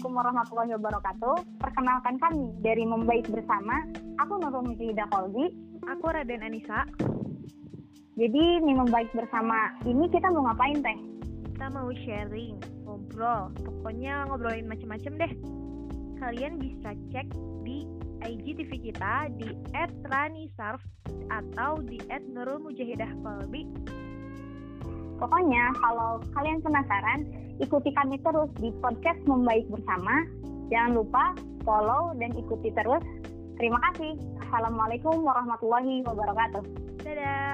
warahmatullahi wabarakatuh. Perkenalkan kami dari Membaik Bersama. Aku Nurul Mujidah Kolbi. Aku Raden Anissa. Jadi di Membaik Bersama ini kita mau ngapain teh? Kita mau sharing, ngobrol. Pokoknya ngobrolin macam-macam deh. Kalian bisa cek di IGTV kita di @ranisarf atau di @nurulmujahidah_kolbi. Pokoknya kalau kalian penasaran, ikuti kami terus di podcast Membaik Bersama. Jangan lupa follow dan ikuti terus. Terima kasih. Assalamualaikum warahmatullahi wabarakatuh. Dadah.